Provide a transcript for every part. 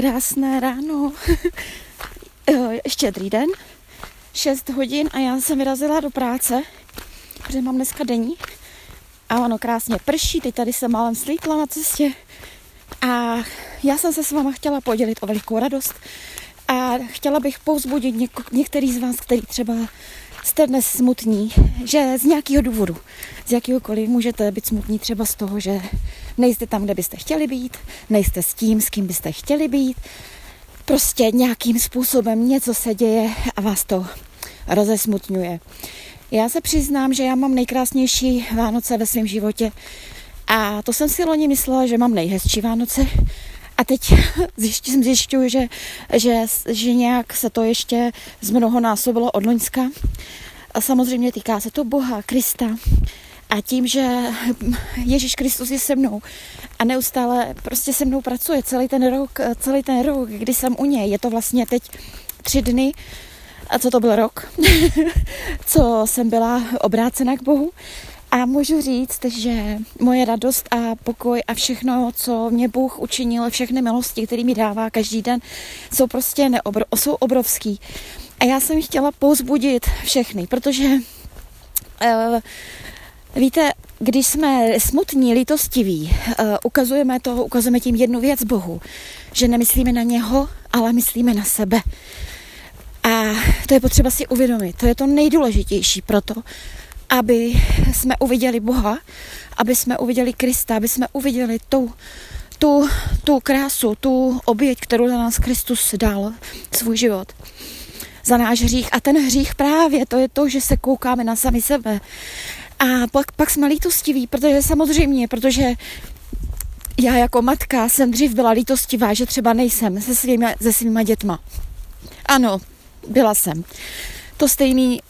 Krásné ráno. Štědrý den. 6 hodin a já jsem vyrazila do práce, protože mám dneska denní. A ono krásně prší, teď tady jsem málem slítla na cestě. A já jsem se s váma chtěla podělit o velikou radost. A chtěla bych povzbudit něko, některý z vás, který třeba jste dnes smutní, že z nějakého důvodu, z jakýhokoliv můžete být smutní třeba z toho, že nejste tam, kde byste chtěli být, nejste s tím, s kým byste chtěli být, prostě nějakým způsobem něco se děje a vás to rozesmutňuje. Já se přiznám, že já mám nejkrásnější Vánoce ve svém životě a to jsem si loni myslela, že mám nejhezčí Vánoce a teď zjišťuji, zjišťuji že, že, že nějak se to ještě z mnoho násobilo od Loňska. A samozřejmě týká se to Boha, Krista. A tím, že Ježíš Kristus je se mnou a neustále prostě se mnou pracuje celý ten rok, celý ten rok, kdy jsem u něj, je to vlastně teď tři dny, a co to byl rok, co jsem byla obrácena k Bohu, a můžu říct, že moje radost a pokoj a všechno, co mě Bůh učinil, všechny milosti, které mi dává každý den, jsou prostě neobro, jsou obrovský. A já jsem chtěla pouzbudit všechny, protože uh, víte, když jsme smutní, lítostiví, uh, ukazujeme to, ukazujeme tím jednu věc Bohu, že nemyslíme na něho, ale myslíme na sebe. A to je potřeba si uvědomit. To je to nejdůležitější proto, aby jsme uviděli Boha, aby jsme uviděli Krista, aby jsme uviděli tu, tu, tu krásu, tu oběť, kterou za nás Kristus dal, svůj život za náš hřích. A ten hřích právě to je to, že se koukáme na sami sebe. A pak, pak jsme lítostiví, protože samozřejmě, protože já jako matka jsem dřív byla lítostivá, že třeba nejsem se svými, se svýma dětma. Ano, byla jsem. To stejný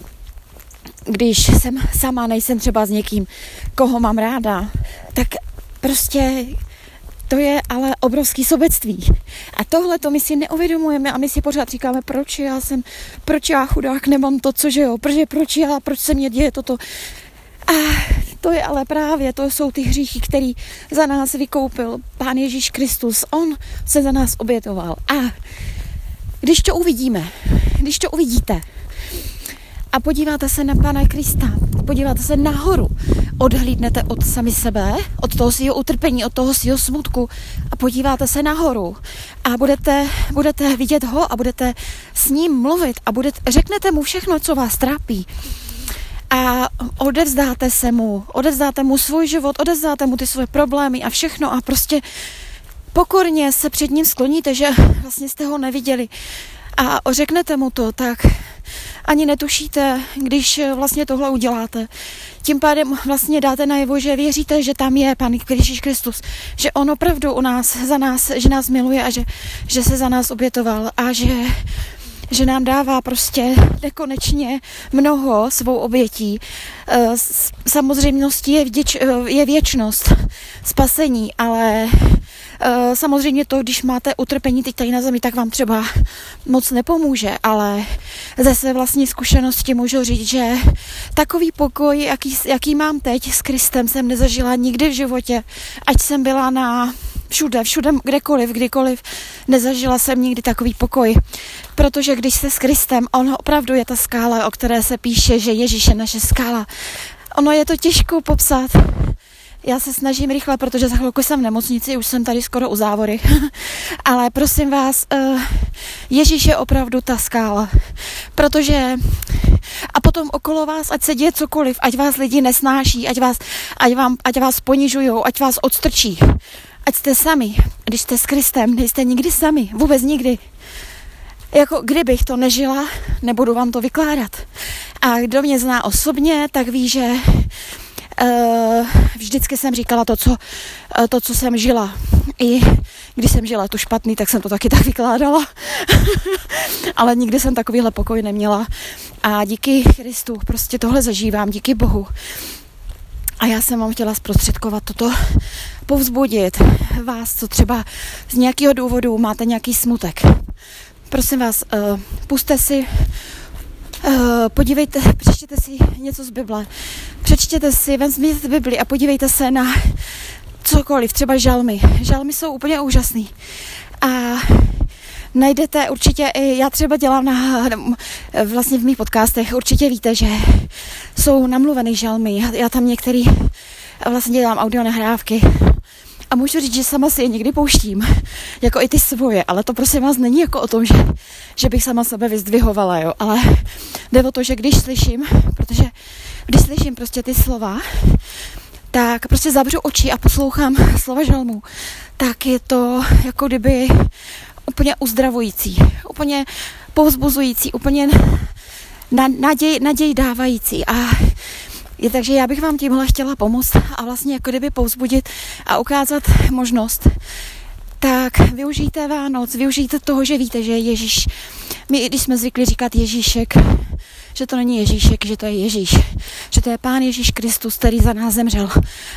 když jsem sama, nejsem třeba s někým, koho mám ráda, tak prostě to je ale obrovský sobectví. A tohle to my si neuvědomujeme a my si pořád říkáme, proč já jsem, proč já chudák nemám to, co že jo, proč, proč já, proč se mě děje toto. A to je ale právě, to jsou ty hříchy, který za nás vykoupil Pán Ježíš Kristus. On se za nás obětoval. A když to uvidíme, když to uvidíte, a podíváte se na Pana Krista, podíváte se nahoru, odhlídnete od sami sebe, od toho svého utrpení, od toho svého smutku. A podíváte se nahoru. A budete, budete vidět ho a budete s ním mluvit a budete, řeknete mu všechno, co vás trápí. A odevzdáte se mu, odevzdáte mu svůj život, odevzdáte mu ty svoje problémy a všechno a prostě pokorně se před ním skloníte, že vlastně jste ho neviděli. A řeknete mu to, tak ani netušíte, když vlastně tohle uděláte. Tím pádem vlastně dáte najevo, že věříte, že tam je Pan Ježíš Kristus, že On opravdu u nás, za nás, že nás miluje a že, že se za nás obětoval a že že nám dává prostě nekonečně mnoho svou obětí. Eh, samozřejmostí je, vděč, eh, je věčnost, spasení, ale Eh, samozřejmě to, když máte utrpení teď tady na zemi, tak vám třeba moc nepomůže, ale ze své vlastní zkušenosti můžu říct, že takový pokoj, jaký, jaký mám teď s Kristem, jsem nezažila nikdy v životě, ať jsem byla na všude, všude, kdekoliv, kdykoliv, nezažila jsem nikdy takový pokoj. Protože když jste s Kristem, on opravdu je ta skála, o které se píše, že Ježíš je naše skála. Ono je to těžko popsat, já se snažím rychle, protože za chvilku jsem v nemocnici, už jsem tady skoro u závory. Ale prosím vás, uh, Ježíš je opravdu ta skála. Protože a potom okolo vás, ať se děje cokoliv, ať vás lidi nesnáší, ať vás, ať vám, ať vás ponižují, ať vás odstrčí. Ať jste sami. Když jste s Kristem, nejste nikdy sami. Vůbec nikdy. Jako kdybych to nežila, nebudu vám to vykládat. A kdo mě zná osobně, tak ví, že vždycky jsem říkala to co, uh, to, co jsem žila. I když jsem žila tu špatný, tak jsem to taky tak vykládala. Ale nikdy jsem takovýhle pokoj neměla. A díky Kristu prostě tohle zažívám, díky Bohu. A já jsem vám chtěla zprostředkovat toto, povzbudit vás, co třeba z nějakého důvodu máte nějaký smutek. Prosím vás, uh, puste si podívejte, přečtěte si něco z Bible. Přečtěte si, vezměte Bibli a podívejte se na cokoliv, třeba žalmy. Žalmy jsou úplně úžasný. A najdete určitě i, já třeba dělám na, vlastně v mých podcastech, určitě víte, že jsou namluvený žalmy, já, já tam některý vlastně dělám audio nahrávky a můžu říct, že sama si je někdy pouštím, jako i ty svoje, ale to prosím vás není jako o tom, že, že bych sama sebe vyzdvihovala, jo, ale jde o to, že když slyším, protože když slyším prostě ty slova, tak prostě zavřu oči a poslouchám slova žalmů, tak je to jako kdyby úplně uzdravující, úplně povzbuzující, úplně naděj, naděj dávající. A je, takže já bych vám tímhle chtěla pomoct a vlastně jako kdyby povzbudit a ukázat možnost, tak využijte Vánoc, využijte toho, že víte, že Ježíš, my když jsme zvykli říkat Ježíšek, že to není Ježíšek, že to je Ježíš, že to je Pán Ježíš Kristus, který za nás zemřel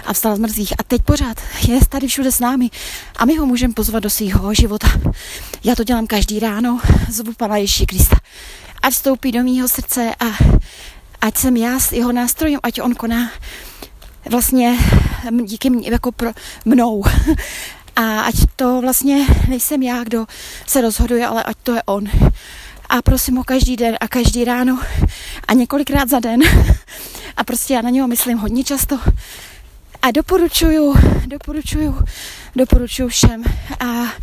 a vstal z mrzích a teď pořád je tady všude s námi a my ho můžeme pozvat do svého života. Já to dělám každý ráno, zvu Pana Ježíše Krista a vstoupí do mýho srdce a ať jsem já s jeho nástrojem, ať on koná vlastně díky mě, jako pro mnou. A ať to vlastně nejsem já, kdo se rozhoduje, ale ať to je on. A prosím ho každý den a každý ráno a několikrát za den. A prostě já na něho myslím hodně často. A doporučuju, doporučuju, doporučuju všem. A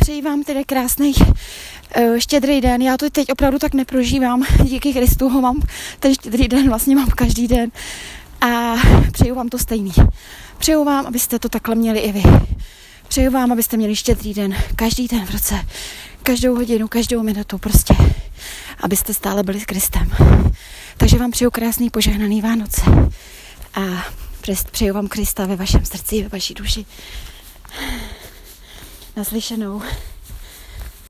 přeji vám tedy krásný uh, štědrý den. Já to teď opravdu tak neprožívám. Díky Kristu ho mám, ten štědrý den vlastně mám každý den. A přeju vám to stejný. Přeju vám, abyste to takhle měli i vy. Přeju vám, abyste měli štědrý den, každý den v roce, každou hodinu, každou minutu, prostě, abyste stále byli s Kristem. Takže vám přeju krásný požehnaný Vánoce a přeju vám Krista ve vašem srdci, ve vaší duši. Naslyšenou.